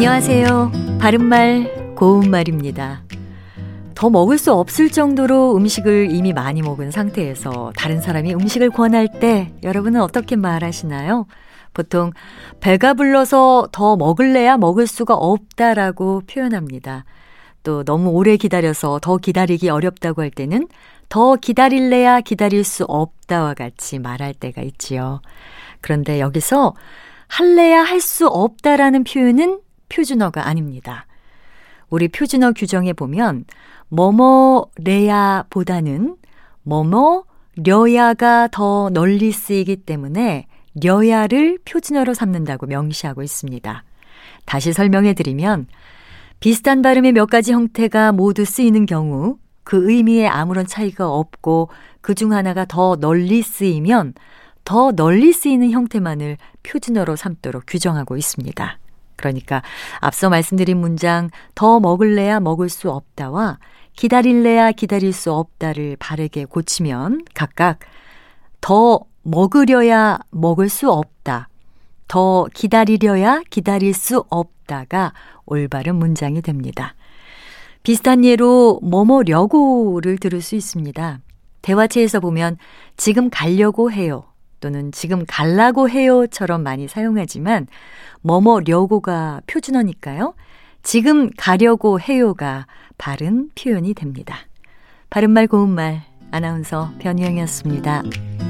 안녕하세요. 바른말, 고운말입니다. 더 먹을 수 없을 정도로 음식을 이미 많이 먹은 상태에서 다른 사람이 음식을 권할 때 여러분은 어떻게 말하시나요? 보통 배가 불러서 더 먹을래야 먹을 수가 없다라고 표현합니다. 또 너무 오래 기다려서 더 기다리기 어렵다고 할 때는 더 기다릴래야 기다릴 수 없다와 같이 말할 때가 있지요. 그런데 여기서 할래야 할 수 없다라는 표현은 표준어가 아닙니다. 우리 표준어 규정에 보면 뭐뭐래야 보다는 뭐뭐려야가 더 널리 쓰이기 때문에 려야를 표준어로 삼는다고 명시하고 있습니다. 다시 설명해 드리면 비슷한 발음의 몇 가지 형태가 모두 쓰이는 경우 그 의미에 아무런 차이가 없고 그 중 하나가 더 널리 쓰이면 더 널리 쓰이는 형태만을 표준어로 삼도록 규정하고 있습니다. 그러니까 앞서 말씀드린 문장 더 먹을래야 먹을 수 없다와 기다릴래야 기다릴 수 없다를 바르게 고치면 각각 더 먹으려야 먹을 수 없다. 더 기다리려야 기다릴 수 없다가 올바른 문장이 됩니다. 비슷한 예로 뭐뭐려고를 들을 수 있습니다. 대화체에서 보면 지금 가려고 해요. 또는 지금 갈라고 해요처럼 많이 사용하지만 뭐뭐려고가 표준어니까요. 지금 가려고 해요가 바른 표현이 됩니다. 바른말 고운말 아나운서 변희영이었습니다.